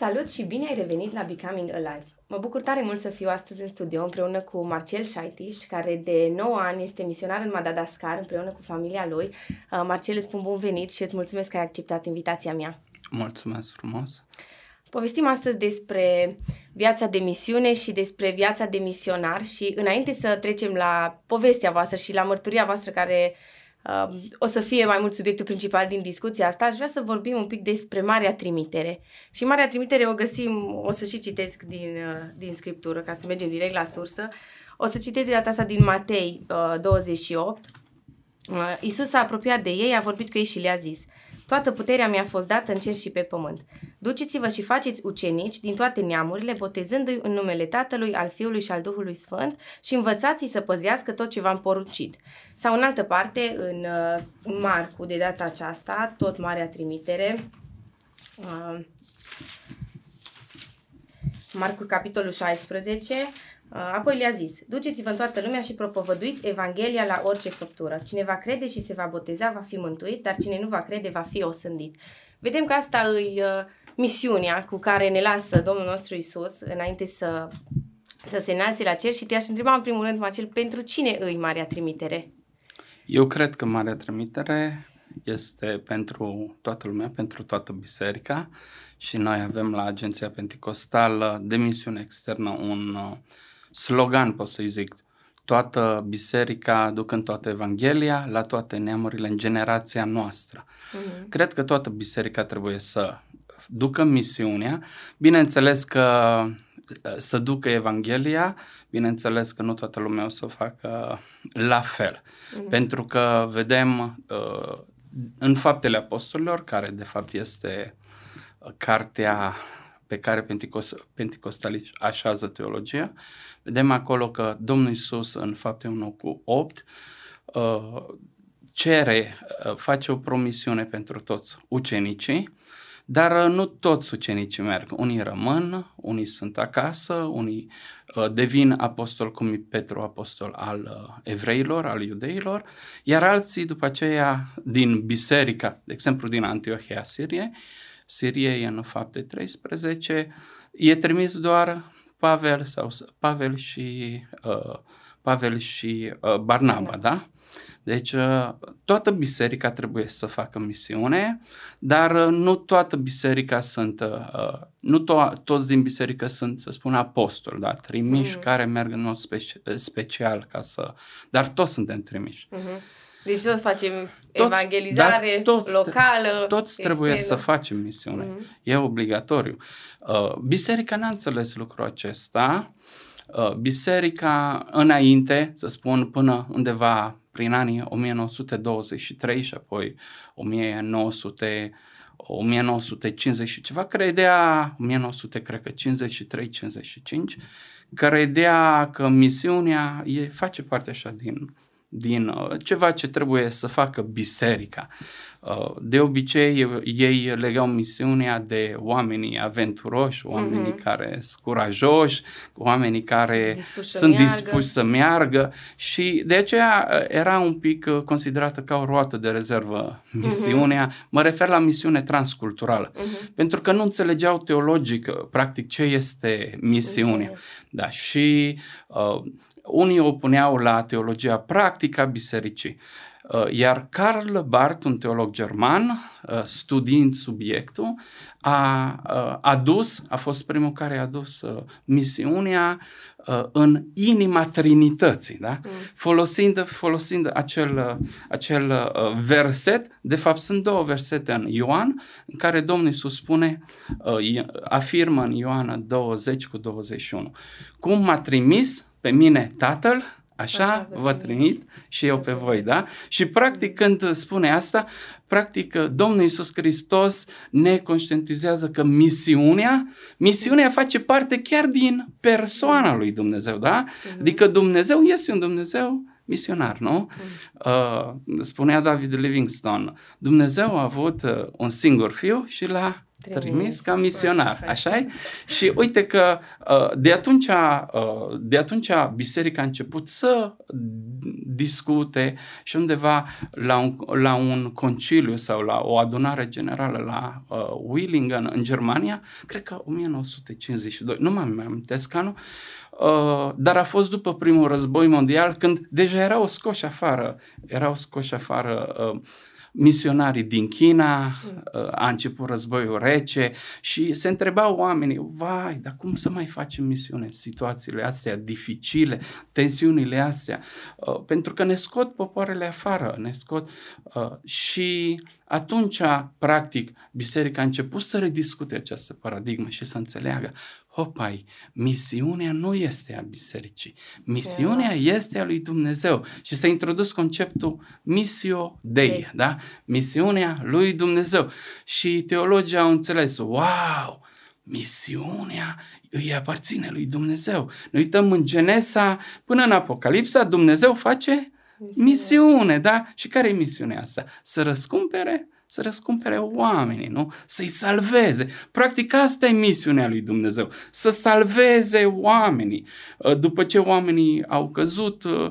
Salut și bine ai revenit la Becoming Alive! Mă bucur tare mult să fiu astăzi în studio împreună cu Marcel Șaitiș, care de 9 ani este misionar în Madagascar împreună cu familia lui. Uh, Marcel, îți spun bun venit și îți mulțumesc că ai acceptat invitația mea. Mulțumesc frumos! Povestim astăzi despre viața de misiune și despre viața de misionar și înainte să trecem la povestea voastră și la mărturia voastră care uh, o să fie mai mult subiectul principal din discuția asta, aș vrea să vorbim un pic despre Marea Trimitere. Și Marea Trimitere o găsim, o să și citesc din, uh, din scriptură ca să mergem direct la sursă. O să citesc de data asta din Matei uh, 28. Uh, Iisus s-a apropiat de ei, a vorbit cu ei și le-a zis – Toată puterea mi-a fost dată în cer și pe pământ. Duceți-vă și faceți ucenici din toate neamurile, botezându-i în numele Tatălui, al Fiului și al Duhului Sfânt și învățați-i să păzească tot ce v-am porucit. Sau în altă parte, în uh, Marcu, de data aceasta, tot Marea Trimitere, uh, Marcu, capitolul 16, Uh, apoi le-a zis, duceți-vă în toată lumea și propovăduiți Evanghelia la orice făptură. Cine va crede și se va boteza va fi mântuit, dar cine nu va crede va fi osândit. Vedem că asta e uh, misiunea cu care ne lasă Domnul nostru Isus înainte să, să se înalțe la cer și te-aș întreba în primul rând, Marcel, pentru cine îi Marea Trimitere? Eu cred că Marea Trimitere este pentru toată lumea, pentru toată biserica și noi avem la Agenția Pentecostală de Misiune Externă un uh, slogan, pot să-i zic, toată biserica ducând toată Evanghelia la toate neamurile în generația noastră. Uh-huh. Cred că toată biserica trebuie să ducă misiunea. Bineînțeles că uh, să ducă Evanghelia, bineînțeles că nu toată lumea o să o facă la fel. Uh-huh. Pentru că vedem uh, în Faptele Apostolilor, care de fapt este uh, cartea pe care penticostalici așează teologia, vedem acolo că Domnul Isus în fapte 1 cu 8 uh, cere, uh, face o promisiune pentru toți ucenicii, dar nu toți ucenicii merg. Unii rămân, unii sunt acasă, unii devin apostol cum e Petru, apostol al evreilor, al iudeilor, iar alții după aceea din biserica, de exemplu din Antiohia Sirie, Siriei în fapte 13, e trimis doar Pavel sau Pavel și uh, Pavel și uh, Barnaba, da? Deci uh, toată biserica trebuie să facă misiune, dar uh, nu toată biserica sunt, uh, nu to- toți din biserică sunt, să spun, apostoli, da? trimiși mm. care merg în mod speci- special ca să... Dar toți suntem trimiși. Mm-hmm. Deci toți facem toți, evangelizare da, toți, locală. Toți externă. trebuie să facem misiune. Mm-hmm. E obligatoriu. Uh, biserica n-a înțeles lucrul acesta. Uh, biserica înainte, să spun până undeva prin anii 1923 și apoi 1900 1950 și ceva, credea, 1900 cred că 53-55, credea că misiunea e, face parte așa din din uh, ceva ce trebuie să facă biserica. Uh, de obicei, ei legau misiunea de oamenii aventuroși, oamenii mm-hmm. care sunt curajoși, oamenii care dispuși sunt să dispuși să meargă și de aceea uh, era un pic considerată ca o roată de rezervă misiunea. Mm-hmm. Mă refer la misiune transculturală, mm-hmm. pentru că nu înțelegeau teologic, practic, ce este misiunea. Da, și uh, unii o puneau la teologia practică a bisericii. Uh, iar Karl Barth, un teolog german, uh, studiind subiectul, a uh, adus, a fost primul care a adus misiunea în inima Trinității, da? Mm. folosind, folosind acel, acel verset, de fapt sunt două versete în Ioan, în care Domnul Iisus spune, afirmă în Ioan 20 cu 21, cum m-a trimis pe mine Tatăl, așa, așa vă trimit și eu pe voi, da? Și practic când spune asta, practic Domnul Iisus Hristos ne conștientizează că misiunea, misiunea face parte chiar din persoana lui Dumnezeu, da? Mhm. Adică Dumnezeu este un Dumnezeu misionar, nu? Mhm. Uh, spunea David Livingstone, Dumnezeu a avut uh, un singur fiu și l-a trimis, trimis ca misionar, așa e? Și uite că uh, de atunci, uh, de atunci biserica a început să discute și undeva la un, la un conciliu sau la o adunare generală la uh, Willingen în Germania, cred că 1952, nu mă amintesc anul, Uh, dar a fost după primul război mondial când deja erau scoși afară, erau scoși afară uh, misionarii din China, mm. uh, a început războiul rece și se întrebau oamenii, vai, dar cum să mai facem misiune în situațiile astea dificile, tensiunile astea, uh, pentru că ne scot popoarele afară, ne scot uh, și atunci, practic, biserica a început să rediscute această paradigmă și să înțeleagă hopai, misiunea nu este a bisericii, misiunea este a lui Dumnezeu. Și s-a introdus conceptul misio Dei, da? Misiunea lui Dumnezeu. Și teologii au înțeles, wow, misiunea îi aparține lui Dumnezeu. Ne uităm în Genesa până în Apocalipsa, Dumnezeu face misiune, misiune da? Și care e misiunea asta? Să răscumpere să răscumpere oamenii, nu? Să-i salveze. Practic asta e misiunea lui Dumnezeu, să salveze oamenii. Uh, după ce oamenii au căzut uh, uh,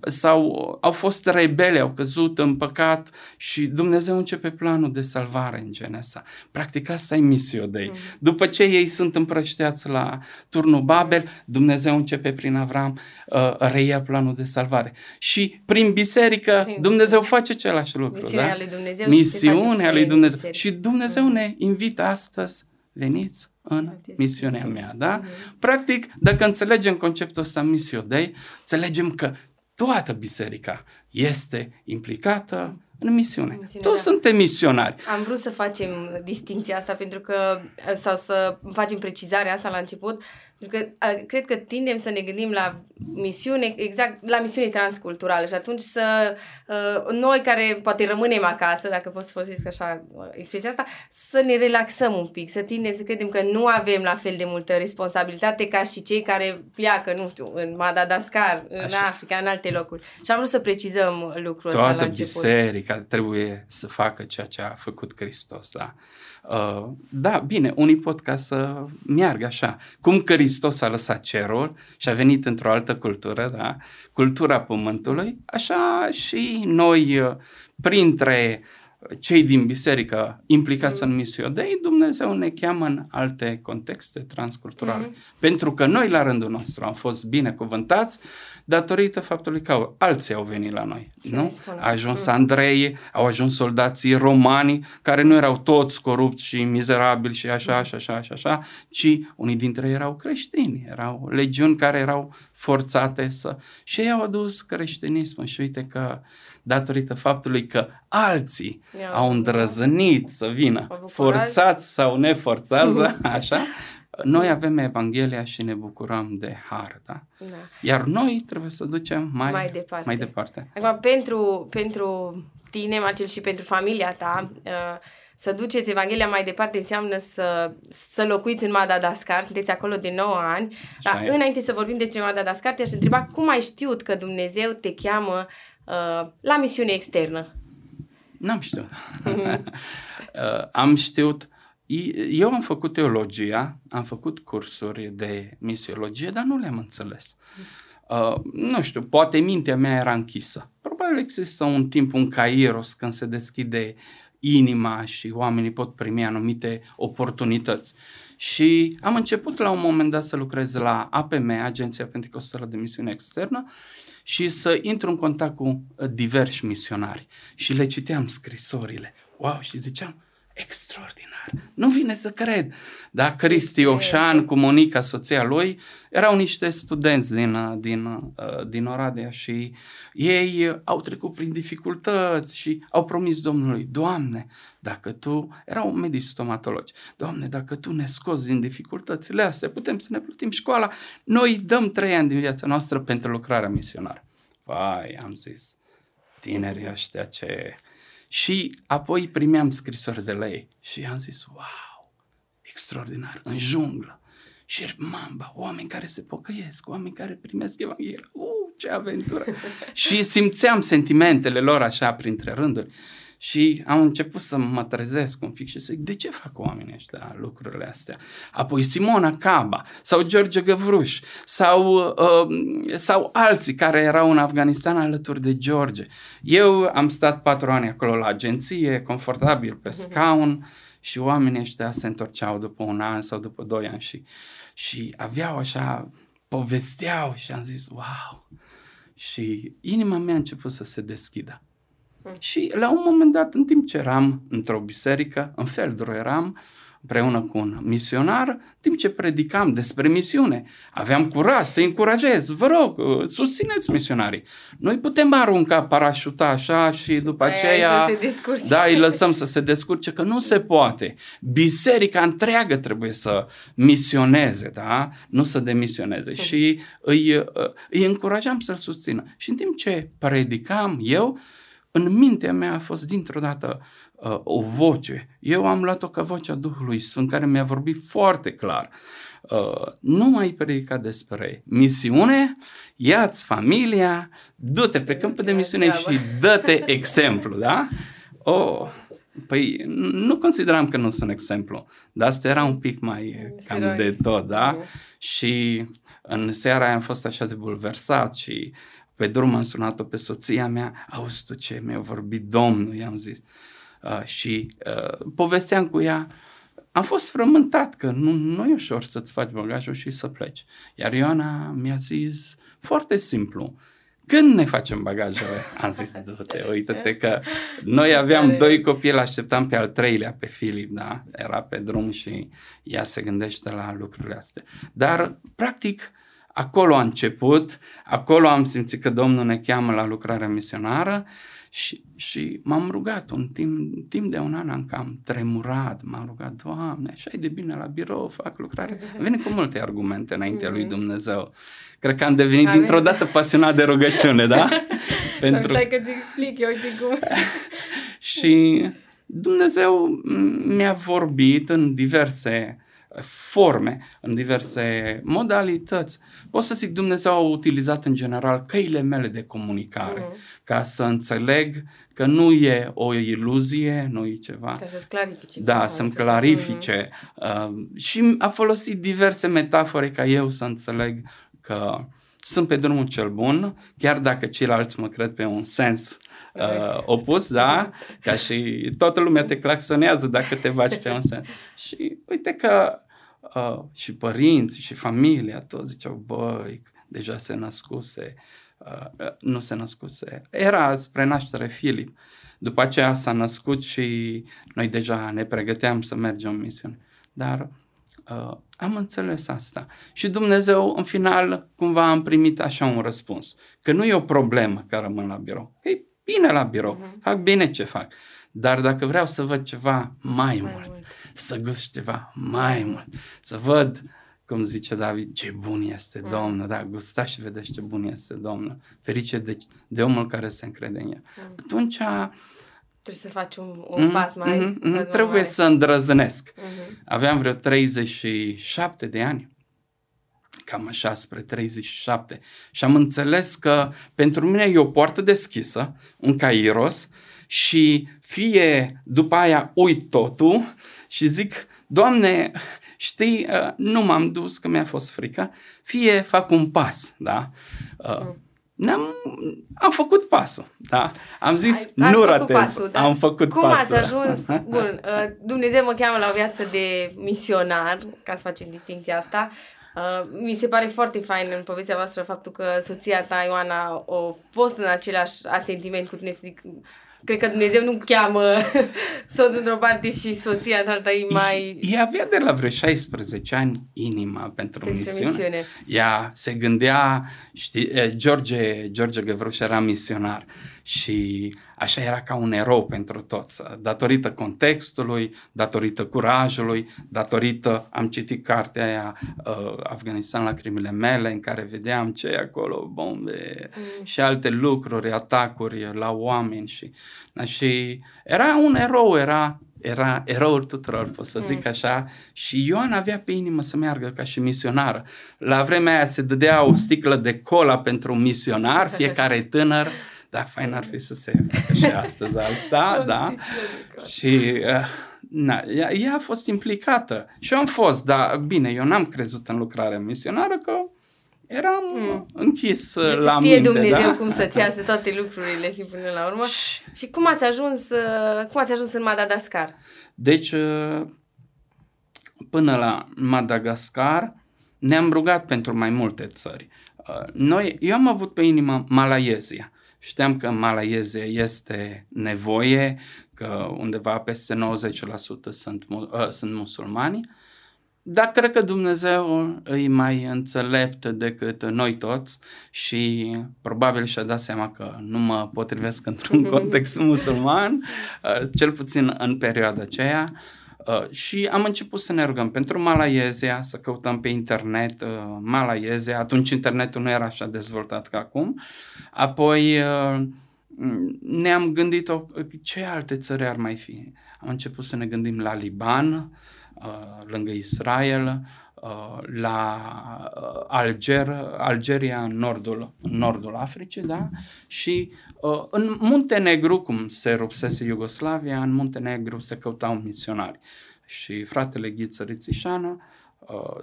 sau au fost rebele, au căzut în păcat și Dumnezeu începe planul de salvare în Genesa. Practic asta e misiunea de ei. Mm. După ce ei sunt împrășteați la turnul Babel, Dumnezeu începe prin Avram, reia planul de salvare. Și prin biserică Dumnezeu face același lucru. Misiunea da? lui Dumnezeu misiunea lui Dumnezeu. Și Dumnezeu ne invită astăzi, veniți în misiunea mea, da? Practic, dacă înțelegem conceptul ăsta Missio Dei, înțelegem că toată biserica este implicată în misiune. misiune Toți da. suntem misionari. Am vrut să facem distinția asta pentru că, sau să facem precizarea asta la început, pentru că a, cred că tindem să ne gândim la misiune, exact la misiune transculturală și atunci să uh, noi care poate rămânem acasă, dacă pot să folosesc așa expresia asta, să ne relaxăm un pic, să tindem să credem că nu avem la fel de multă responsabilitate ca și cei care pleacă, nu știu, în Madagascar, în așa. Africa, în alte locuri. Și am vrut să precizăm lucrul Toată ăsta la început. biserica trebuie să facă ceea ce a făcut Hristos, da? Uh, da, bine, unii pot ca să meargă așa. Cum Hristos a lăsat cerul și a venit într-o altă cultură, da? cultura pământului, așa și noi, uh, printre cei din biserică implicați mm. în misiune Dei, Dumnezeu ne cheamă în alte contexte transculturale. Mm. Pentru că noi, la rândul nostru, am fost binecuvântați datorită faptului că alții au venit la noi. nu? A ajuns mm. Andrei, au ajuns soldații romani, care nu erau toți corupți și mizerabili și așa, mm. și așa, și așa, ci unii dintre ei erau creștini, erau legiuni care erau forțate să... Și ei au adus creștinismul și uite că datorită faptului că alții Ia, au îndrăzănit să vină, forțați sau neforțați, așa, noi avem Evanghelia și ne bucurăm de har, da? da. Iar noi trebuie să ducem mai, mai departe. Mai departe. Acum, pentru, pentru tine, Marcel, și pentru familia ta, uh, să duceți Evanghelia mai departe înseamnă să, să locuiți în Madagascar, sunteți acolo de 9 ani, dar înainte să vorbim despre Madagascar, te-aș întreba cum ai știut că Dumnezeu te cheamă uh, la misiune externă? N-am știut. uh, am știut eu am făcut teologia, am făcut cursuri de misiologie, dar nu le-am înțeles. Uh, nu știu, poate mintea mea era închisă. Probabil există un timp, un kairos, când se deschide inima și oamenii pot primi anumite oportunități. Și am început la un moment dat să lucrez la APM, Agenția Pentecostală de Misiune Externă, și să intru în contact cu diversi misionari. Și le citeam scrisorile. Wow, și ziceam, extraordinar. Nu vine să cred. Da, Cristi Oșan cu Monica, soția lui, erau niște studenți din, din, uh, din Oradea și ei au trecut prin dificultăți și au promis Domnului, Doamne, dacă Tu, erau medici stomatologi, Doamne, dacă Tu ne scoți din dificultățile astea, putem să ne plătim școala, noi dăm trei ani din viața noastră pentru lucrarea misionară. Vai, am zis, tinerii ăștia ce și apoi primeam scrisori de la ei și am zis, wow, extraordinar, în junglă. Și mamba, oameni care se pocăiesc, oameni care primesc Evanghelia. Uh, ce aventură! și simțeam sentimentele lor așa printre rânduri. Și am început să mă trezesc un pic și să zic, de ce fac oamenii ăștia lucrurile astea? Apoi Simona Caba sau George Găvruș sau, uh, sau alții care erau în Afganistan alături de George. Eu am stat patru ani acolo la agenție, confortabil pe mhm. scaun și oamenii ăștia se întorceau după un an sau după doi ani și, și aveau așa, povesteau și am zis, wow! Și inima mea a început să se deschidă. Și la un moment dat, în timp ce eram într-o biserică, în Feldro eram, împreună cu un misionar, în timp ce predicam despre misiune, aveam curaj să încurajez, vă rog, uh, susțineți misionarii. Noi putem arunca parașuta așa și după Aia aceea da, îi lăsăm să se descurce, că nu se poate. Biserica întreagă trebuie să misioneze, da? nu să demisioneze. Hmm. Și îi, uh, îi încurajam să-l susțină. Și în timp ce predicam eu, în mintea mea a fost dintr-o dată uh, o voce. Eu am luat-o ca vocea Duhului Sfânt care mi-a vorbit foarte clar. Uh, nu mai predica despre misiune, ia-ți familia, du-te pe câmpul de misiune și dă-te exemplu, da? Oh, Păi nu consideram că nu sunt exemplu, dar asta era un pic mai cam de tot, da? Uh-huh. Și în seara aia am fost așa de bulversat și pe drum am sunat-o pe soția mea, auzi tu ce mi-a vorbit Domnul, i-am zis. Uh, și uh, povesteam cu ea, am fost frământat că nu, nu e ușor să-ți faci bagajul și să pleci. Iar Ioana mi-a zis, foarte simplu, când ne facem bagajele? Am zis, du-te, uite-te că noi aveam doi copii, îl așteptam pe al treilea, pe Filip, da? Era pe drum și ea se gândește la lucrurile astea. Dar, practic, Acolo a început, acolo am simțit că Domnul ne cheamă la lucrarea misionară și, și m-am rugat un timp, timp de un an am cam tremurat, m-am rugat, Doamne, așa e de bine la birou, fac lucrare. Am venit cu multe argumente înaintea lui mhm. Dumnezeu. Cred că am devenit Amin. dintr-o dată pasionat de rugăciune, da? Pentru... Stai că-ți explic, eu uite cum. și Dumnezeu mi-a vorbit în diverse forme, în diverse modalități. Pot să zic, Dumnezeu a utilizat în general căile mele de comunicare uh-huh. ca să înțeleg că nu e o iluzie, nu e ceva. Ca să-ți clarifice. Da, să-mi clarifice. Uh-huh. Uh, și a folosit diverse metafore ca eu să înțeleg că sunt pe drumul cel bun, chiar dacă ceilalți mă cred pe un sens uh, opus, da? Ca și toată lumea te claxonează dacă te baci pe un sens. Și uite că uh, și părinți și familia, toți ziceau, băi, deja se născuse, uh, nu se născuse. Era spre naștere Filip. După aceea s-a născut și noi deja ne pregăteam să mergem în misiune. Dar uh, am înțeles asta. Și Dumnezeu, în final, cumva am primit așa un răspuns. Că nu e o problemă că rămân la birou. E bine la birou, uh-huh. fac bine ce fac. Dar dacă vreau să văd ceva mai, mai mult, mult, să gust ceva mai mult, să văd, cum zice David, ce bun este mm. Domnul, da, gustați și vedeți ce bun este Domnul. Ferice de, de omul care se încrede în el. Mm. Atunci Trebuie să faci un, un mm, pas mai... Mm, mm, trebuie mai... să îndrăznesc. Mm-hmm. Aveam vreo 37 de ani, cam așa spre 37, și am înțeles că pentru mine e o poartă deschisă, un cairos, și fie după aia uit totul și zic, Doamne, știi, uh, nu m-am dus că mi-a fost frică, fie fac un pas, da? Uh, mm. N-am, am făcut pasul, da? Am zis, Ai, nu ratez, pasul, da? am făcut Cum pasul. Cum ați ajuns? Bun, uh, Dumnezeu mă cheamă la o viață de misionar, ca să facem distinția asta. Uh, mi se pare foarte fain în povestea voastră faptul că soția ta, Ioana, a fost în același asentiment cu tine, să zic, cred că Dumnezeu nu cheamă soțul într-o parte și soția în alta e mai... Ea avea de la vreo 16 ani inima pentru, pentru misiune. misiune. Ea se gândea, știi, George, George Găvruș era misionar și așa era ca un erou pentru toți, datorită contextului, datorită curajului, datorită, am citit cartea aia, uh, Afganistan la crimile mele, în care vedeam ce e acolo, bombe mm. și alte lucruri, atacuri la oameni și, da, și era un erou, era era eroul tuturor, pot să zic mm. așa, și Ioan avea pe inimă să meargă ca și misionară. La vremea aia se dădea o sticlă de cola pentru un misionar, fiecare tânăr Da, fain ar fi să se facă și astăzi asta, da. Și uh, na, ea, ea a fost implicată și eu am fost, dar bine, eu n-am crezut în lucrarea misionară că eram mm. închis deci la știe minte. Dumnezeu da? cum să-ți iasă toate lucrurile, știi, până la urmă. Și cum ați ajuns, uh, cum ați ajuns în Madagascar? Deci, uh, până la Madagascar, ne-am rugat pentru mai multe țări. Uh, noi, eu am avut pe inimă Malaezia. Știam că Malaezia este nevoie, că undeva peste 90% sunt, uh, sunt musulmani, dar cred că Dumnezeu e mai înțelept decât noi toți și probabil și-a dat seama că nu mă potrivesc într-un context musulman, uh, cel puțin în perioada aceea. Uh, și am început să ne rugăm pentru Malaezia, să căutăm pe internet uh, Malaezia. Atunci internetul nu era așa dezvoltat ca acum. Apoi uh, ne-am gândit ce alte țări ar mai fi. Am început să ne gândim la Liban, lângă Israel, la Alger, Algeria în nordul, în nordul Africii, da? Și în Muntenegru, cum se rupsese Iugoslavia, în Muntenegru se căutau misionari. Și fratele Ghiță Rițișană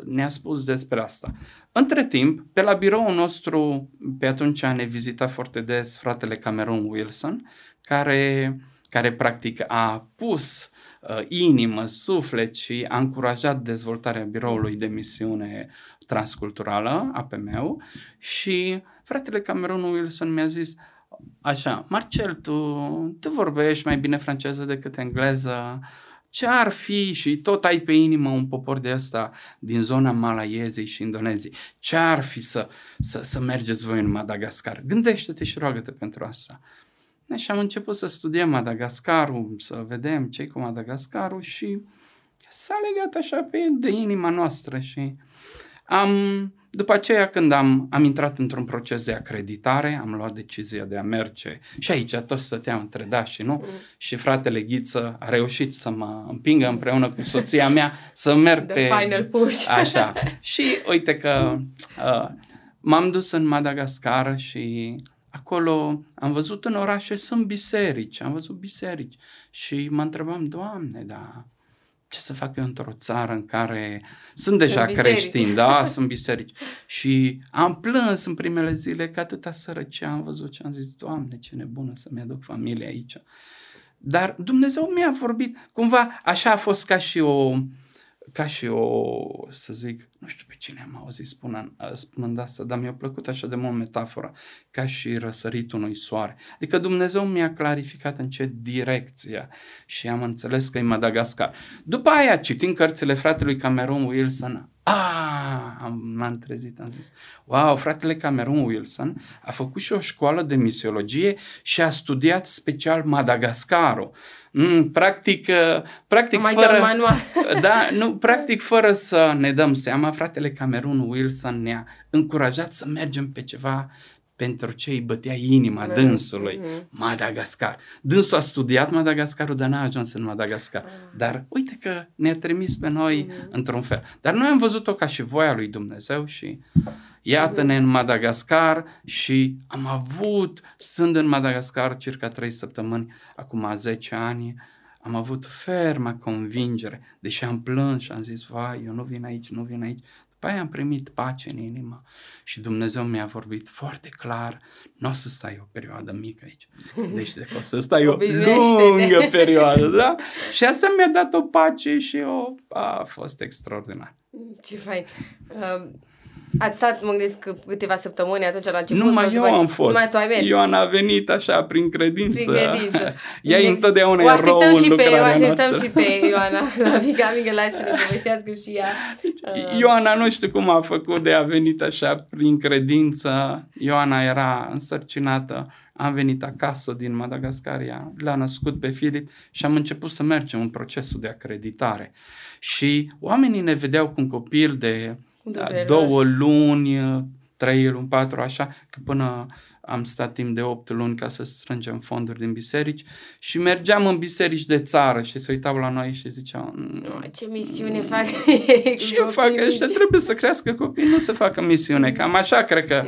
ne-a spus despre asta. Între timp, pe la biroul nostru, pe atunci ne vizita foarte des fratele Cameron Wilson, care, care practic a pus uh, inimă, suflet și a încurajat dezvoltarea biroului de misiune transculturală, APM-ul, și fratele Cameron Wilson mi-a zis, așa, Marcel, tu, tu vorbești mai bine franceză decât engleză, ce ar fi și tot ai pe inimă un popor de ăsta din zona Malaiezei și Indoneziei, ce ar fi să, să, să mergeți voi în Madagascar? Gândește-te și roagă-te pentru asta. Și am început să studiem Madagascarul, să vedem ce cu Madagascarul și s-a legat așa pe de inima noastră și am, după aceea când am, am intrat într-un proces de acreditare, am luat decizia de a merge și aici tot stăteam între da și nu mm. și fratele Ghiță a reușit să mă împingă împreună cu soția mea să merg The pe... final push. Așa. Și uite că uh, m-am dus în Madagascar și acolo am văzut în orașe sunt biserici, am văzut biserici și mă întrebam, Doamne, da, ce să fac eu într-o țară în care sunt deja sunt creștini, da, sunt biserici. Și am plâns în primele zile că atâta sărăcie am văzut și am zis, Doamne, ce nebună să-mi aduc familia aici. Dar Dumnezeu mi-a vorbit, cumva așa a fost ca și o, ca și o, să zic, nu știu pe cine am auzit spunând, spunând asta, dar mi-a plăcut așa de mult metafora, ca și răsăritul unui soare. Adică Dumnezeu mi-a clarificat în ce direcție și am înțeles că e Madagascar. După aia, citind cărțile fratelui Cameron Wilson, Ah, m-am trezit, am zis, wow, fratele Cameron Wilson a făcut și o școală de misiologie și a studiat special Madagascarul. Mm, practic, uh, practic Mai fără, manual. da, nu, practic fără să ne dăm seama, fratele Cameron Wilson ne-a încurajat să mergem pe ceva pentru ce îi bătea inima mm-hmm. dânsului, mm-hmm. Madagascar. Dânsul a studiat Madagascarul, dar n-a ajuns în Madagascar. Mm-hmm. Dar uite că ne-a trimis pe noi mm-hmm. într-un fel. Dar noi am văzut-o ca și voia lui Dumnezeu și iată-ne în Madagascar și am avut, stând în Madagascar circa 3 săptămâni, acum 10 ani, am avut ferma convingere, deși am plâns și am zis, vai, eu nu vin aici, nu vin aici, după aia am primit pace în inimă și Dumnezeu mi-a vorbit foarte clar, nu o să stai o perioadă mică aici, deci de o să stai o lungă perioadă, da? Și asta mi-a dat o pace și o, a fost extraordinar. Ce fain! Uh, Ați stat, mă gândesc, câteva săptămâni atunci la început? Numai eu am fost. Numai tu ai mers. Ioana a venit așa, prin credință. Prin credință. Ea e întotdeauna o așteptăm erou și în pe, o așteptăm noastră. și pe Ioana la Mica Mică Live să ne povestească și ea. Uh... Ioana nu știu cum a făcut de a venit așa prin credință. Ioana era însărcinată. Am venit acasă din Madagascar, l-a născut pe Filip și am început să mergem în procesul de acreditare. Și oamenii ne vedeau cu un copil de da, două luni, trei luni, patru, așa, că până am stat timp de 8 luni ca să strângem fonduri din biserici și mergeam în biserici de țară și se uitau la noi și ziceau mm, ce misiune mm, fac Ce fac ăștia? Trebuie să crească copii, nu să facă misiune. Cam așa cred că.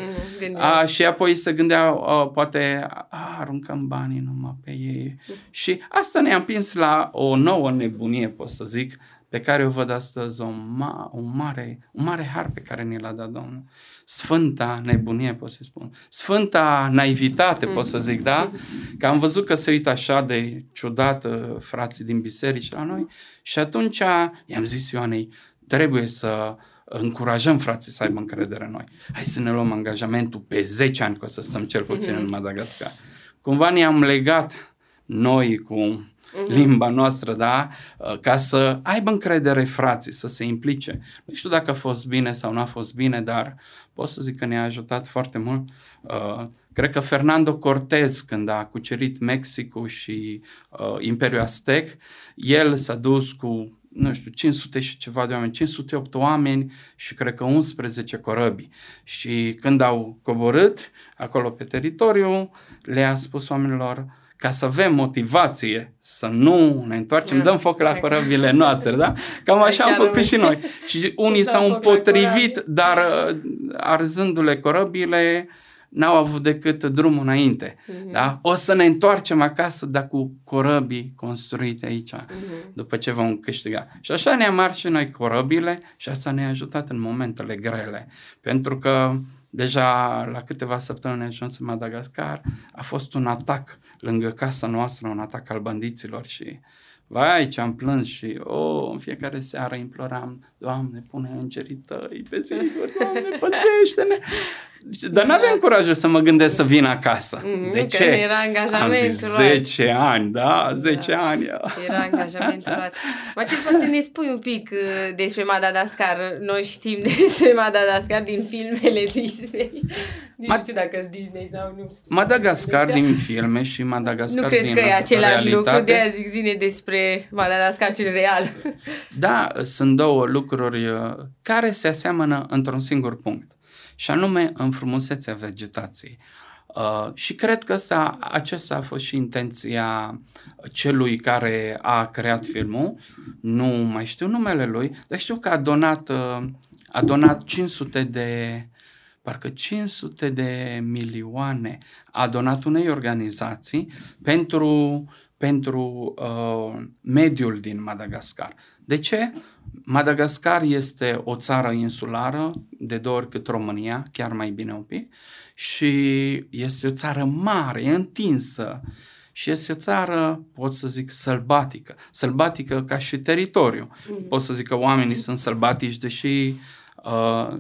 Mm, a, și apoi se gândeau, a, poate a, aruncăm banii numai pe ei. Mm. Și asta ne-a împins la o nouă nebunie, pot să zic, pe care o văd astăzi o, ma, o mare, un mare har pe care ni l-a dat Domnul. Sfânta nebunie, pot să spun. Sfânta naivitate, pot să zic, da? Că am văzut că se uită așa de ciudat frații din biserici la noi și atunci i-am zis Ioanei, trebuie să încurajăm frații să aibă încredere în noi. Hai să ne luăm angajamentul pe 10 ani, că o să stăm cel puțin în Madagascar. Cumva ne-am legat noi cu uh-huh. limba noastră, da? Uh, ca să aibă încredere frații, să se implice. Nu știu dacă a fost bine sau nu a fost bine, dar pot să zic că ne-a ajutat foarte mult. Uh, cred că Fernando Cortez, când a cucerit Mexicul și uh, Imperiul Aztec, el s-a dus cu nu știu, 500 și ceva de oameni, 508 oameni și cred că 11 corăbii. Și când au coborât acolo pe teritoriu, le-a spus oamenilor, ca să avem motivație să nu ne întoarcem, dăm foc la corăbile noastre, da? Cam așa am făcut și noi. Și unii s-au împotrivit, dar uh, arzându-le corăbile, n-au avut decât drumul înainte. Uh-huh. Da? O să ne întoarcem acasă, dar cu corăbii construite aici, uh-huh. după ce vom câștiga. Și așa ne-am ars și noi corăbile și asta ne-a ajutat în momentele grele. Pentru că deja la câteva săptămâni ajuns în Madagascar, a fost un atac lângă casa noastră un atac al bandiților și vai ce am plâns și oh, în fiecare seară imploram, Doamne, pune îngerii tăi pe ziduri, Doamne, păzește-ne! Dar n-aveam curajul să mă gândesc să vin acasă. Mm-hmm, de ce? era angajamentul. Am zis 10 ani, da? 10 da. ani. Era angajamentul. Mă, ce poate ne spui un pic uh, despre Madagascar? Noi știm despre Madagascar din filmele Disney. Nici Ma- nu știu dacă sunt Disney sau nu. Madagascar din filme și Madagascar nu cred din că e același realitate. lucru, de aia zic zine despre Madagascar cel real. Da, sunt două lucruri uh, care se aseamănă într-un singur punct și anume în frumusețea vegetației. Uh, și cred că asta, acesta a fost și intenția celui care a creat filmul. Nu mai știu numele lui, dar știu că a donat, uh, a donat 500 de parcă 500 de milioane a donat unei organizații pentru, pentru uh, mediul din Madagascar. De ce? Madagascar este o țară insulară, de două ori cât România, chiar mai bine un pic, și este o țară mare, întinsă, și este o țară, pot să zic, sălbatică. Sălbatică ca și teritoriu. Mm. Pot să zic că oamenii mm. sunt sălbatici, deși Uh,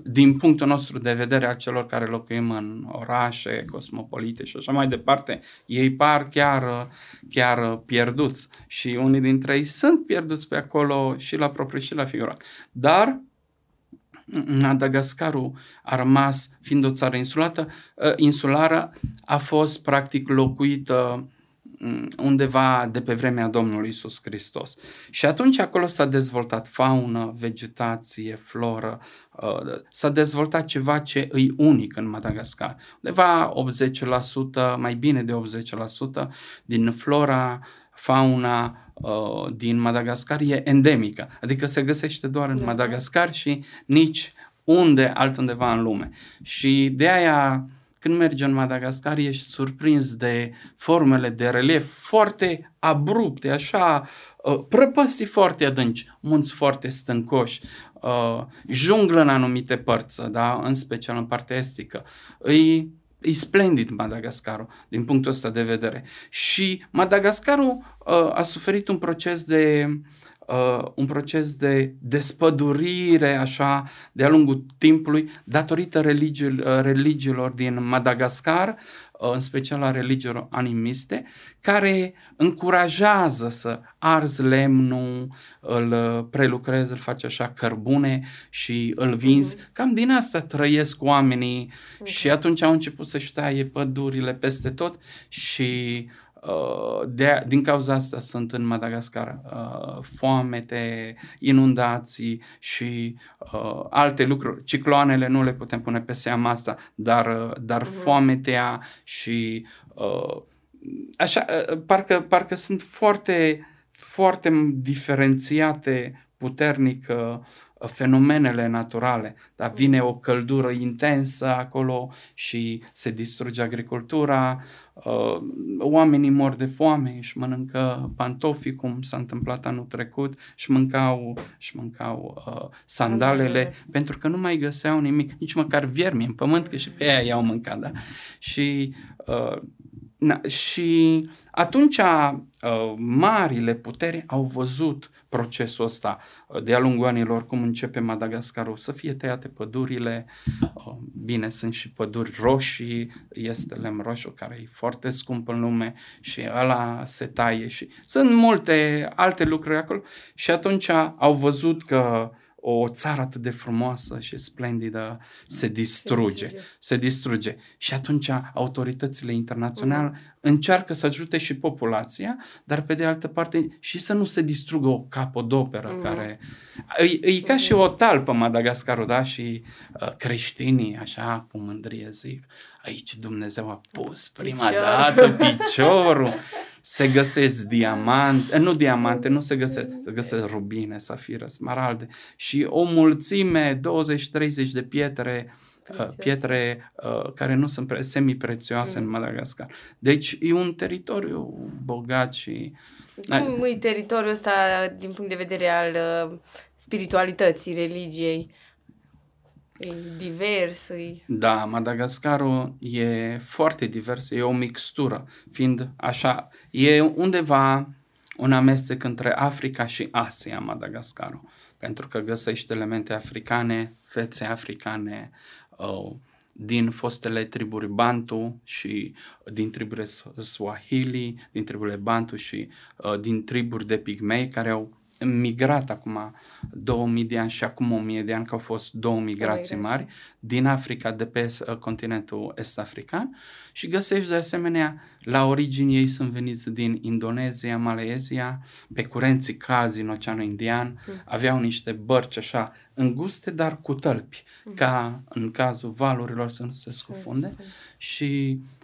din punctul nostru de vedere al celor care locuim în orașe cosmopolite și așa mai departe, ei par chiar, chiar pierduți și unii dintre ei sunt pierduți pe acolo și la propriu și la figurat. Dar Madagascarul a rămas, fiind o țară insulată, uh, insulară, a fost practic locuită Mm, undeva de pe vremea Domnului Isus Hristos. Și atunci acolo s-a dezvoltat faună, vegetație, floră, uh, s-a dezvoltat ceva ce îi unic în Madagascar. Undeva 80%, mai bine de 80% din flora, fauna uh, din Madagascar e endemică, adică se găsește doar în da. Madagascar și nici unde altundeva în lume. Și de aia când mergi în Madagascar, ești surprins de formele de relief foarte abrupte, așa, uh, prăpăstii foarte adânci, munți foarte stâncoși, uh, junglă în anumite părți, da? în special în partea estică. E, e splendid Madagascarul din punctul ăsta de vedere. Și Madagascarul uh, a suferit un proces de uh, uh, un proces de despădurire așa de-a lungul timpului datorită religii, uh, religiilor din Madagascar, uh, în special a religiilor animiste, care încurajează să arzi lemnul, îl uh, prelucrezi, îl faci așa cărbune și îl vinzi. Uh-huh. Cam din asta trăiesc oamenii uh-huh. și atunci au început să-și taie pădurile peste tot și uh, de, din cauza asta sunt în Madagascar uh, foamete, inundații și uh, alte lucruri. Cicloanele nu le putem pune pe seama asta, dar, dar uh-huh. foametea și uh, așa, uh, parcă, parcă sunt foarte, foarte diferențiate puternic uh, fenomenele naturale, dar vine o căldură intensă acolo și se distruge agricultura, uh, oamenii mor de foame, își mănâncă pantofii, cum s-a întâmplat anul trecut, și mâncau, și mâncau uh, sandalele, pentru că nu mai găseau nimic, nici măcar viermi în pământ, că și pe aia i-au mâncat, da? Și uh, Na, și atunci uh, marile puteri au văzut procesul ăsta uh, de-a lungul anilor, cum începe Madagascarul, să fie tăiate pădurile, uh, bine, sunt și păduri roșii, este lemn roșu care e foarte scump în lume și ăla se taie și sunt multe alte lucruri acolo. Și atunci au văzut că uh, o țară atât de frumoasă și splendidă se distruge. Se, se distruge. Și atunci autoritățile internaționale uh-huh. încearcă să ajute și populația, dar pe de altă parte și să nu se distrugă o capodoperă uh-huh. care... E, e ca uh-huh. și o talpă Madagascarul, da? Și uh, creștinii, așa, cu mândrie zic, aici Dumnezeu a pus prima Picior. dată piciorul. se găsesc diamante, nu diamante, nu se găsesc, se găsesc rubine, safire, smaralde și o mulțime, 20-30 de pietre uh, pietre uh, care nu sunt pre- semi-prețioase mm. în Madagascar. Deci e un teritoriu bogat și... Cum e teritoriul ăsta din punct de vedere al uh, spiritualității, religiei? E divers. E... Da, Madagascarul e foarte divers, e o mixtură, fiind așa, e undeva un amestec între Africa și Asia, Madagascarul, pentru că găsește elemente africane, fețe africane, uh, din fostele triburi Bantu și din triburile Swahili, din triburile Bantu și uh, din triburi de pigmei care au migrat acum 2000 de ani și acum 1000 de ani, că au fost două migrații mari din Africa de pe uh, continentul est-african și găsești de asemenea la origini ei sunt veniți din Indonezia, Malezia, pe curenții cazi în Oceanul Indian, mm. aveau niște bărci așa înguste, dar cu tălpi, mm. ca în cazul valurilor să nu se scufunde mm. și Uh,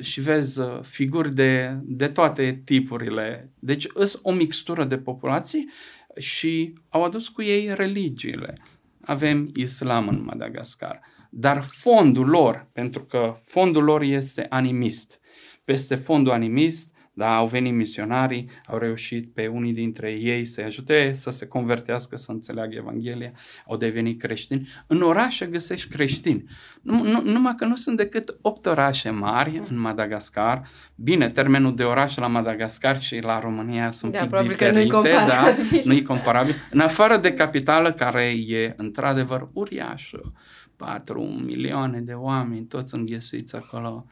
și vezi uh, figuri de, de toate tipurile. Deci îs o mixtură de populații și au adus cu ei religiile. Avem islam în Madagascar, dar fondul lor, pentru că fondul lor este animist, peste fondul animist da, au venit misionarii, au reușit pe unii dintre ei să-i ajute să se convertească, să înțeleagă Evanghelia, au devenit creștini. În orașe găsești creștini. Nu, nu, numai că nu sunt decât opt orașe mari în Madagascar. Bine, termenul de oraș la Madagascar și la România sunt da, pic diferite, nu da, nu e comparabil. În afară de capitală, care e într-adevăr uriașă, 4 milioane de oameni, toți înghesuiți acolo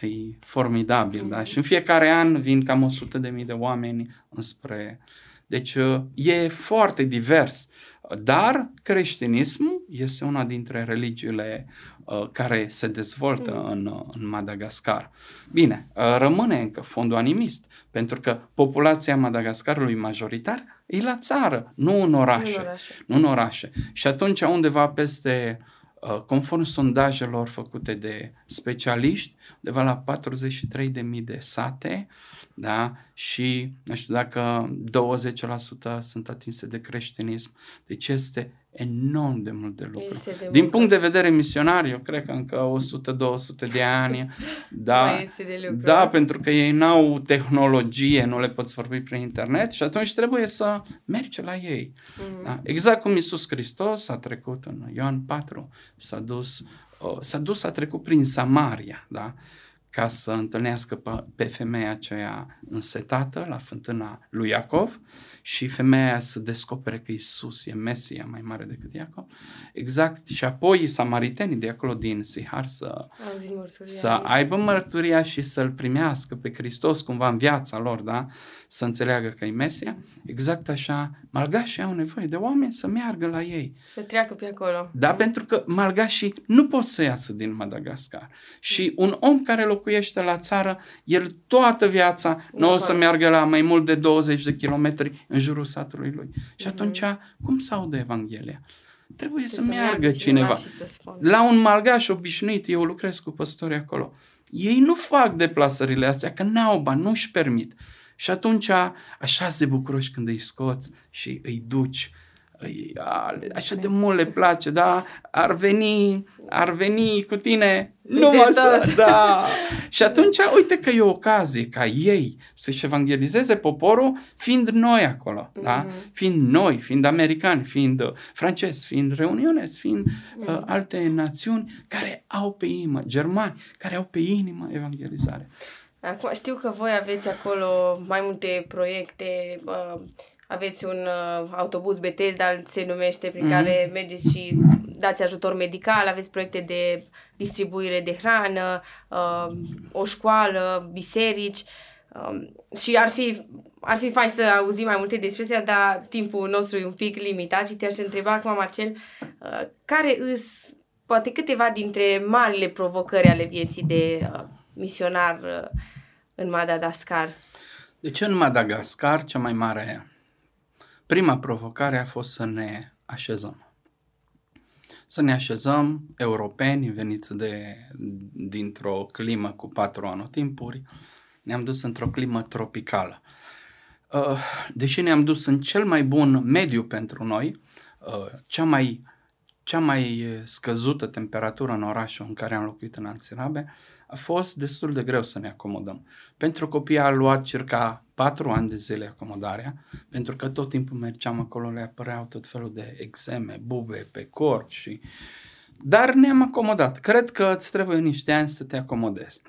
e formidabil, da? Și în fiecare an vin cam 100 de mii de oameni înspre... Deci uh, e foarte divers, dar creștinismul este una dintre religiile uh, care se dezvoltă mm. în, uh, în Madagascar. Bine, uh, rămâne încă fondul animist, pentru că populația Madagascarului majoritar e la țară, nu în orașe. În orașe. Nu în orașe. Și atunci undeva peste Uh, conform sondajelor făcute de specialiști, undeva la 43.000 de sate da? și nu știu dacă 20% sunt atinse de creștinism. Deci este enorm de mult de lucru. De Din punct de vedere misionar, eu cred că încă 100-200 de ani, da, de lucru. da, pentru că ei n-au tehnologie, nu le poți vorbi prin internet și atunci trebuie să mergi la ei. Mm-hmm. Da? Exact cum Iisus Hristos a trecut în Ioan 4, s-a dus, uh, s-a dus, a trecut prin Samaria, da? Ca să întâlnească pe, pe femeia aceea însetată la fântâna lui Iacov și femeia să descopere că Isus e Mesia mai mare decât Iacov. Exact. Și apoi samaritenii de acolo din Sihar să, să aibă mărturia și să-L primească pe Hristos cumva în viața lor, da? Să înțeleagă că e Mesia. Exact așa, malgașii au nevoie de oameni să meargă la ei. Să treacă pe acolo. Da, pentru că malgașii nu pot să iasă din Madagascar. Și un om care locuiește locuiește la țară, el toată viața nu o să meargă la mai mult de 20 de kilometri în jurul satului lui. Și mhm. atunci, cum să audă Evanghelia? Trebuie să, să meargă cineva. cineva. La un malgaș obișnuit, eu lucrez cu păstori acolo. Ei nu fac deplasările astea, că n-au bani, nu-și permit. Și atunci, așa de bucuroși când îi scoți și îi duci așa de mult le place, da? Ar veni, ar veni cu tine numai să, da. Și atunci, uite că e o ocazie ca ei să-și evangelizeze poporul fiind noi acolo, mm-hmm. da? Mhm. Fiind noi, fiind americani, fiind uh, francezi, fiind reunionezi, fiind mm-hmm. uh, alte națiuni care au pe inimă, germani, care au pe inimă evangelizare. Acum știu că voi aveți acolo mai multe proiecte, uh, aveți un uh, autobuz dar se numește, prin mm-hmm. care mergeți și dați ajutor medical, aveți proiecte de distribuire de hrană, uh, o școală, biserici uh, și ar fi, ar fi fain să auzim mai multe despre astea, dar timpul nostru e un pic limitat și te-aș întreba acum, Marcel, uh, care îs poate câteva dintre marile provocări ale vieții de uh, misionar uh, în Madagascar? Deci în Madagascar cea mai mare Prima provocare a fost să ne așezăm. Să ne așezăm europeni veniți de, dintr-o climă cu patru anotimpuri, ne-am dus într-o climă tropicală. Uh, deși ne-am dus în cel mai bun mediu pentru noi, uh, cea mai, cea mai scăzută temperatură în orașul în care am locuit în Anțirabe, a fost destul de greu să ne acomodăm. Pentru copii a luat circa patru ani de zile acomodarea, pentru că tot timpul mergeam acolo, le apăreau tot felul de exeme, bube pe corp și... Dar ne-am acomodat. Cred că îți trebuie niște ani să te acomodezi.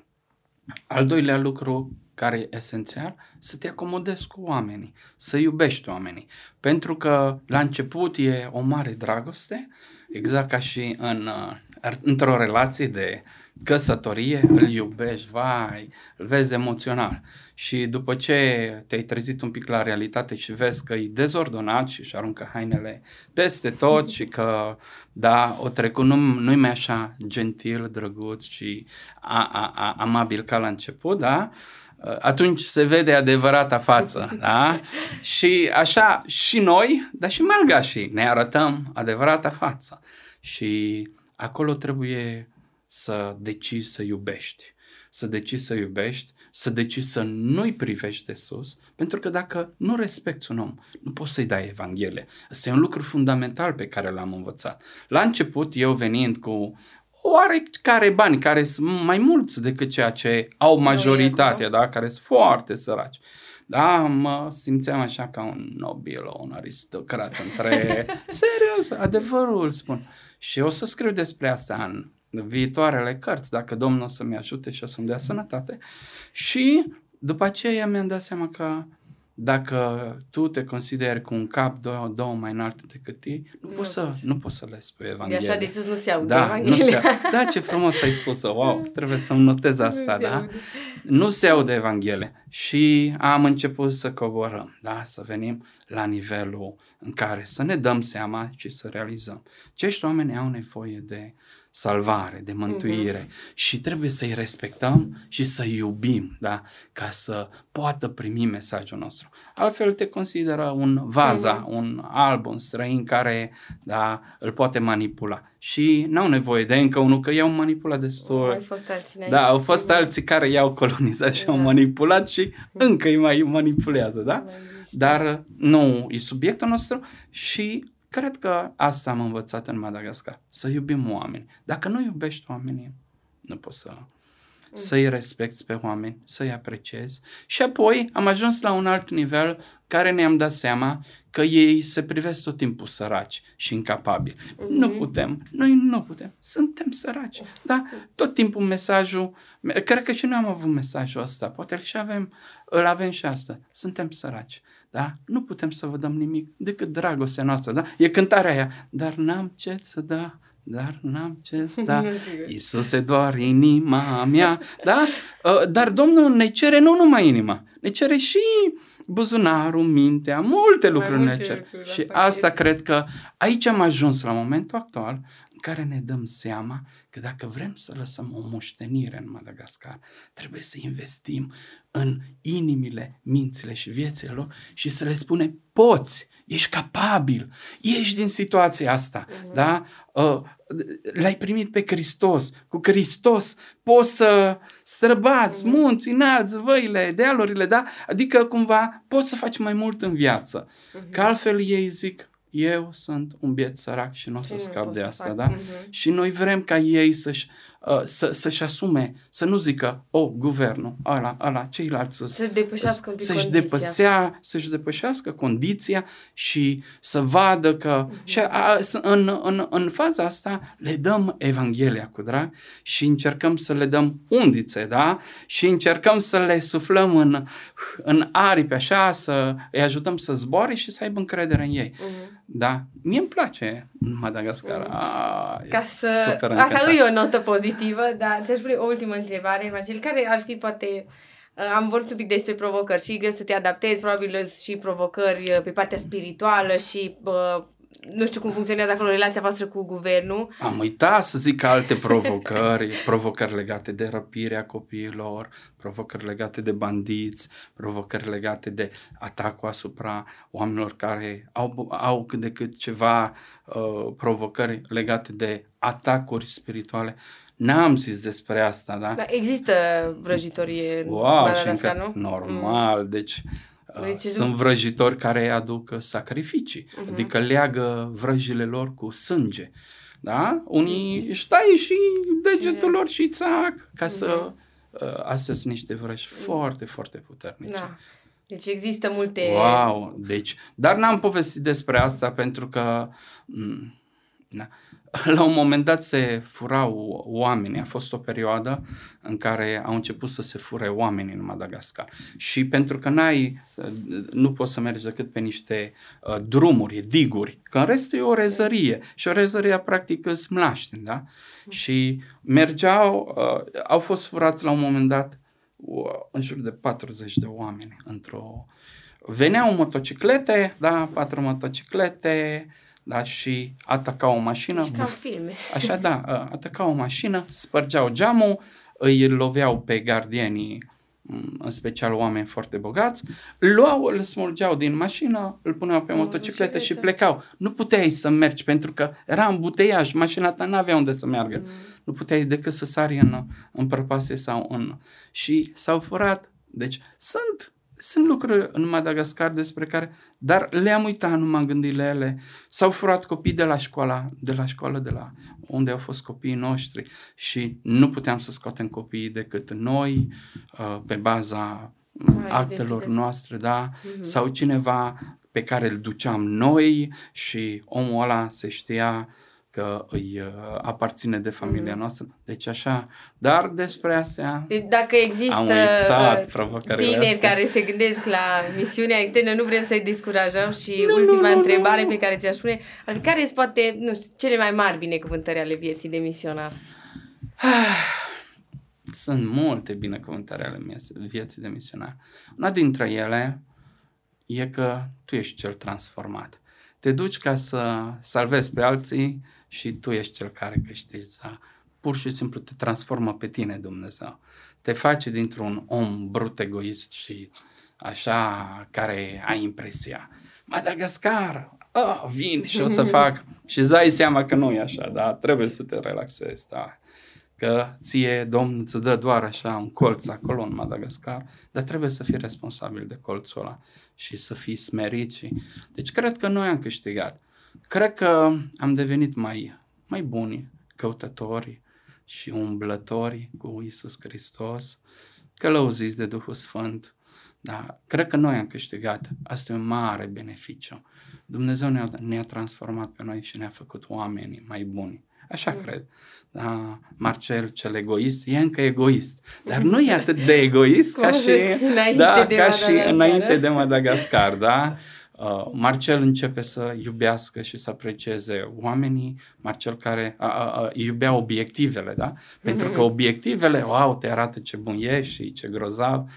Al doilea lucru care e esențial, să te acomodezi cu oamenii, să iubești oamenii. Pentru că la început e o mare dragoste, exact ca și în, uh, într-o relație de căsătorie, îl iubești, vai, îl vezi emoțional. Și după ce te-ai trezit un pic la realitate și vezi că e dezordonat și își aruncă hainele peste tot și că, da, o trecut, nu, nu-i mai așa gentil, drăguț și a, a, a, amabil ca la început, da, atunci se vede adevărata față, da? Și așa și noi, dar și malgașii, ne arătăm adevărata față. Și acolo trebuie să decizi să iubești. Să decizi să iubești, să decizi să nu-i privești de sus, pentru că dacă nu respecti un om, nu poți să-i dai Evanghelie. Asta e un lucru fundamental pe care l-am învățat. La început, eu venind cu oarecare bani, care sunt mai mulți decât ceea ce au majoritatea, da? care sunt foarte săraci. Da, mă simțeam așa ca un nobil, un aristocrat între... Serios, adevărul spun. Și o să scriu despre asta în viitoarele cărți, dacă Domnul o să-mi ajute și o să-mi dea sănătate. Și după aceea mi-am dat seama că dacă tu te consideri cu un cap două, două mai înalte decât ei, nu, nu poți să, nu poți să le spui Evanghelia. De așa de sus nu se aude da, Evanghelia. Nu se, da, ce frumos ai spus-o, wow, trebuie să-mi notez asta, nu da? Se nu se aude Evanghelia. Și am început să coborăm, da, să venim la nivelul în care să ne dăm seama și să realizăm. Cești oameni au nevoie de salvare, de mântuire uh-huh. și trebuie să-i respectăm și să-i iubim, da? ca să poată primi mesajul nostru. Altfel te consideră un vaza, uh-huh. un alb, un străin care da, îl poate manipula. Și n-au nevoie de încă unul, că i-au manipulat destul. Au fost alții Da, au fost alții care i-au colonizat și da. au manipulat și încă îi mai manipulează, da? Dar nu e subiectul nostru și Cred că asta am învățat în Madagascar, să iubim oameni. Dacă nu iubești oamenii, nu poți să să-i respecti pe oameni, să-i apreciezi. Și apoi am ajuns la un alt nivel care ne-am dat seama că ei se privesc tot timpul săraci și incapabili. Mm-hmm. Nu putem, noi nu putem, suntem săraci. Da? Tot timpul mesajul, cred că și noi am avut mesajul ăsta, poate și avem, îl avem și asta, suntem săraci. Da? Nu putem să vă dăm nimic decât dragostea noastră. Da? E cântarea aia. Dar n-am ce să da, dar n-am ce să da. Iisuse, doar inima mea. Da? Ă, dar Domnul ne cere nu numai inima, ne cere și buzunarul, mintea, multe lucruri multe ne cer. Lucruri, și asta cred că aici am ajuns la momentul actual care ne dăm seama că dacă vrem să lăsăm o moștenire în Madagascar, trebuie să investim în inimile, mințile și viețile lor și să le spunem, poți, ești capabil, ieși din situația asta, uh-huh. da? Uh, l-ai primit pe Hristos, cu Hristos poți să străbați uh-huh. munți, înalți, văile, dealurile, da? Adică cumva poți să faci mai mult în viață. Uh-huh. Că altfel ei zic, eu sunt un biet sărac și nu o să scap de asta, da? Uh-huh. Și noi vrem ca ei să-și Uh, să, să-și asume, să nu zică, o, oh, guvernul, ala, ala, ceilalți să, să-și depășească să, să-și, depăsea, să-și depășească condiția și să vadă că uh-huh. și a, în, în, în faza asta le dăm Evanghelia cu drag și încercăm să le dăm undițe, da? Și încercăm să le suflăm în, în aripi așa, să îi ajutăm să zboare și să aibă încredere în ei. Uh-huh. Da? Mie îmi place Madagascar. Uh-huh. A, Ca să... Super asta e o notă pozitivă pozitivă, dar ți-aș pune o ultimă întrebare, Evangel, care ar fi poate... Uh, am vorbit un pic despre provocări și e greu să te adaptezi, probabil și provocări uh, pe partea spirituală și uh, nu știu cum funcționează acolo relația voastră cu guvernul. Am uitat să zic alte provocări, provocări legate de răpirea copiilor, provocări legate de bandiți, provocări legate de atacul asupra oamenilor care au, au cât de cât ceva uh, provocări legate de atacuri spirituale. N-am zis despre asta, da? Da, există vrăjitorie în wow, Madagascar, nu? Normal, mm. deci... Uh, deci sunt vrăjitori care aduc sacrificii, uh-huh. adică leagă vrăjile lor cu sânge. Da? Unii își taie și degetul lor și țac ca uh-huh. să... Uh, astea sunt niște vrăji uh-huh. foarte, foarte puternice. Da. Deci există multe... Wow! Deci, dar n-am povestit despre asta pentru că... M- na, la un moment dat se furau oameni. A fost o perioadă în care au început să se fure oameni în Madagascar. Și pentru că n-ai, nu poți să mergi decât pe niște uh, drumuri, diguri, că în rest e o rezărie. Și o rezărie practic îți mlaști, da? Și mergeau, uh, au fost furați la un moment dat uh, în jur de 40 de oameni într-o... Veneau motociclete, da, patru motociclete, da, și ataca o mașină. Și ca filme. Așa, da, ataca o mașină, spărgeau geamul, îi loveau pe gardienii, în special oameni foarte bogați, luau, îl smulgeau din mașină, îl puneau pe motocicletă și plecau. Nu puteai să mergi pentru că era în buteiaj, mașina ta n-avea unde să meargă. Mm. Nu puteai decât să sari în, în prăpase sau în... Și s-au furat. Deci sunt sunt lucruri în Madagascar despre care, dar le-am uitat, nu m-am gândit la ele. S-au furat copii de la școala, de la școală, de la unde au fost copiii noștri și nu puteam să scoatem copiii decât noi, uh, pe baza Mai actelor identitate. noastre, da, mm-hmm. sau cineva pe care îl duceam noi și omul ăla se știa că îi uh, aparține de familia mm. noastră. Deci așa, dar despre astea deci dacă există am uitat tineri astea. care se gândesc la misiunea externă, nu vrem să-i descurajăm și nu, ultima nu, nu, întrebare nu. pe care ți-aș spune, care sunt poate, nu știu, cele mai mari binecuvântări ale vieții de misionar? Sunt multe binecuvântări ale vieții de misionar. Una dintre ele e că tu ești cel transformat. Te duci ca să salvezi pe alții și tu ești cel care câștigi. Da? Pur și simplu te transformă pe tine Dumnezeu. Te face dintr-un om brut egoist și așa care ai impresia. Madagascar, oh, vin și o să fac. și îți dai seama că nu e așa, da? Trebuie să te relaxezi, da? Că ție Domnul îți dă doar așa un colț acolo în Madagascar, dar trebuie să fii responsabil de colțul ăla și să fii smerit. Și... Deci cred că noi am câștigat. Cred că am devenit mai, mai buni căutători și umblători cu Isus Hristos, călăuziți de Duhul Sfânt. Da, cred că noi am câștigat. Asta e un mare beneficiu. Dumnezeu ne-a, ne-a transformat pe noi și ne-a făcut oamenii mai buni. Așa mm. cred. Da, Marcel, cel egoist, e încă egoist. Dar nu e atât de egoist ca și, da, ca și înainte de Madagascar. Da? Uh, Marcel începe să iubească și să aprecieze oamenii, Marcel care a, a, a, iubea obiectivele, da? Pentru că mhm. obiectivele, wow, te arată ce bun ești și ce grozav,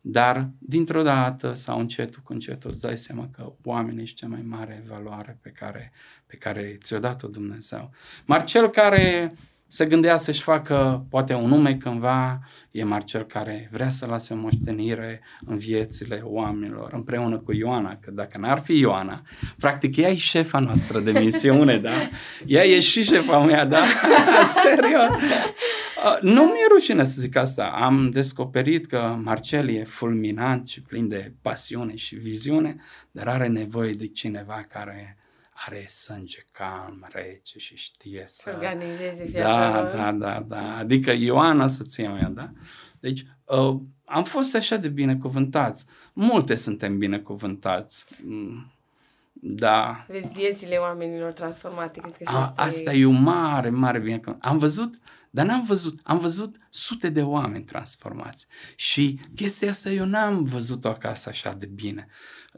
dar dintr-o dată sau încetul cu încetul îți dai seama că oamenii și cea mai mare valoare pe care, pe care ți-o dat-o Dumnezeu. Marcel care se gândea să-și facă poate un nume cândva, e Marcel care vrea să lase o moștenire în viețile oamenilor, împreună cu Ioana, că dacă n-ar fi Ioana, practic ea e șefa noastră de misiune, da? Ea e și șefa mea, da? Serios? Nu mi-e rușine să zic asta. Am descoperit că Marcel e fulminant și plin de pasiune și viziune, dar are nevoie de cineva care are sânge calm, rece și știe să... Organizeze viața Da, da, da, da. Adică Ioana să-ți mea, da? Deci, uh, am fost așa de binecuvântați. Multe suntem binecuvântați. Mm, da. Vezi viețile oamenilor transformate. Cred că și asta, asta e... e un mare, mare binecuvânt. Am văzut dar n-am văzut, am văzut sute de oameni transformați. Și chestia asta eu n-am văzut-o acasă așa de bine.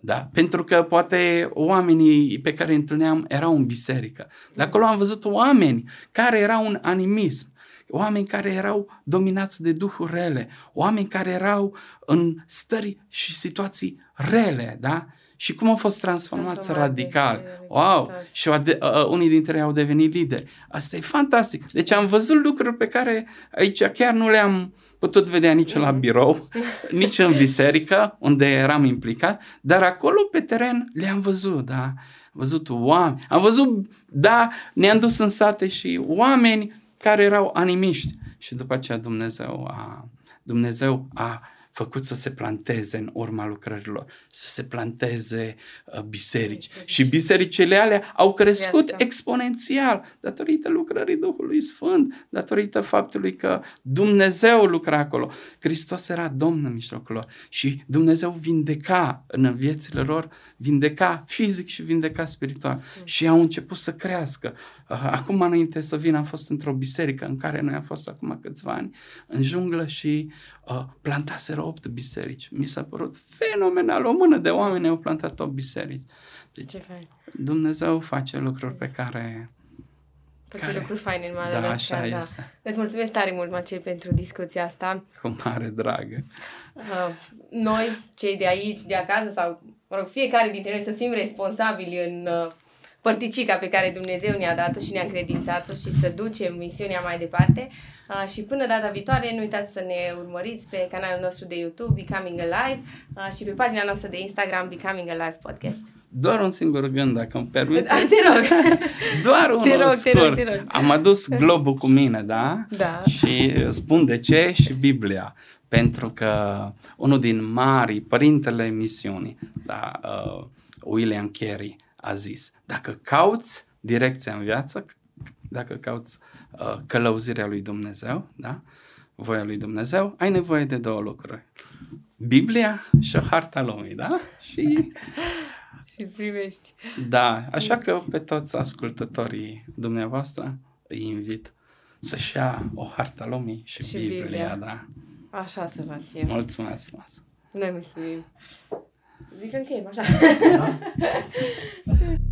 Da? Pentru că poate oamenii pe care îi întâlneam erau în biserică. De acolo am văzut oameni care erau în animism. Oameni care erau dominați de duhuri rele, oameni care erau în stări și situații rele, da? Și cum au fost transformați radical. Wow! Și au de, uh, unii dintre ei au devenit lideri. Asta e fantastic. Deci am văzut lucruri pe care aici chiar nu le-am putut vedea nici la mhm. birou, nici în biserică, unde eram implicat, dar acolo pe teren le-am văzut, da? Am văzut oameni, am văzut, da, ne-am dus în sate și oameni care erau animiști. Și după aceea Dumnezeu a, Dumnezeu a făcut să se planteze în urma lucrărilor, să se planteze uh, biserici. Și bisericile alea au crescut Viața. exponențial datorită lucrării Duhului Sfânt, datorită faptului că Dumnezeu lucra acolo. Hristos era Domn în mijlocul lor și Dumnezeu vindeca în viețile lor, vindeca fizic și vindeca spiritual. Mm. Și au început să crească. Uh, acum, înainte să vin, am fost într-o biserică în care noi am fost acum câțiva ani, în junglă și uh, plantaseră opt biserici. Mi s-a părut fenomenal. O mână de oameni au plantat opt biserici. Deci, Ce fain. Dumnezeu face lucruri pe care... Face care... lucruri faine în mare. Da, așa da. este. Îți mulțumesc tare mult, Macei, pentru discuția asta. Cu mare dragă. Uh, noi, cei de aici, de acasă, sau, mă rog, fiecare dintre noi să fim responsabili în uh, părticica pe care Dumnezeu ne-a dat-o și ne-a credințat-o și să ducem misiunea mai departe. Uh, și până data viitoare, nu uitați să ne urmăriți pe canalul nostru de YouTube Becoming Alive uh, și pe pagina noastră de Instagram Becoming Alive Podcast. Doar un singur gând, dacă îmi permite. Da, te rog. Doar unul te rog, scurt. Te rog, te rog. Am adus globul cu mine, da? Da. Și spun de ce și Biblia. Pentru că unul din mari, părintele misiunii, da, uh, William Carey, a zis, dacă cauți direcția în viață, dacă cauți uh, călăuzirea lui Dumnezeu, da? voia lui Dumnezeu, ai nevoie de două lucruri. Biblia și o harta lumii, da? Și... și primești. Da, așa că pe toți ascultătorii dumneavoastră îi invit să-și ia o harta lumii și, și Biblia, Biblia, da. Așa să facem. Mulțumesc frumos. Noi mulțumim. De kan klemme seg.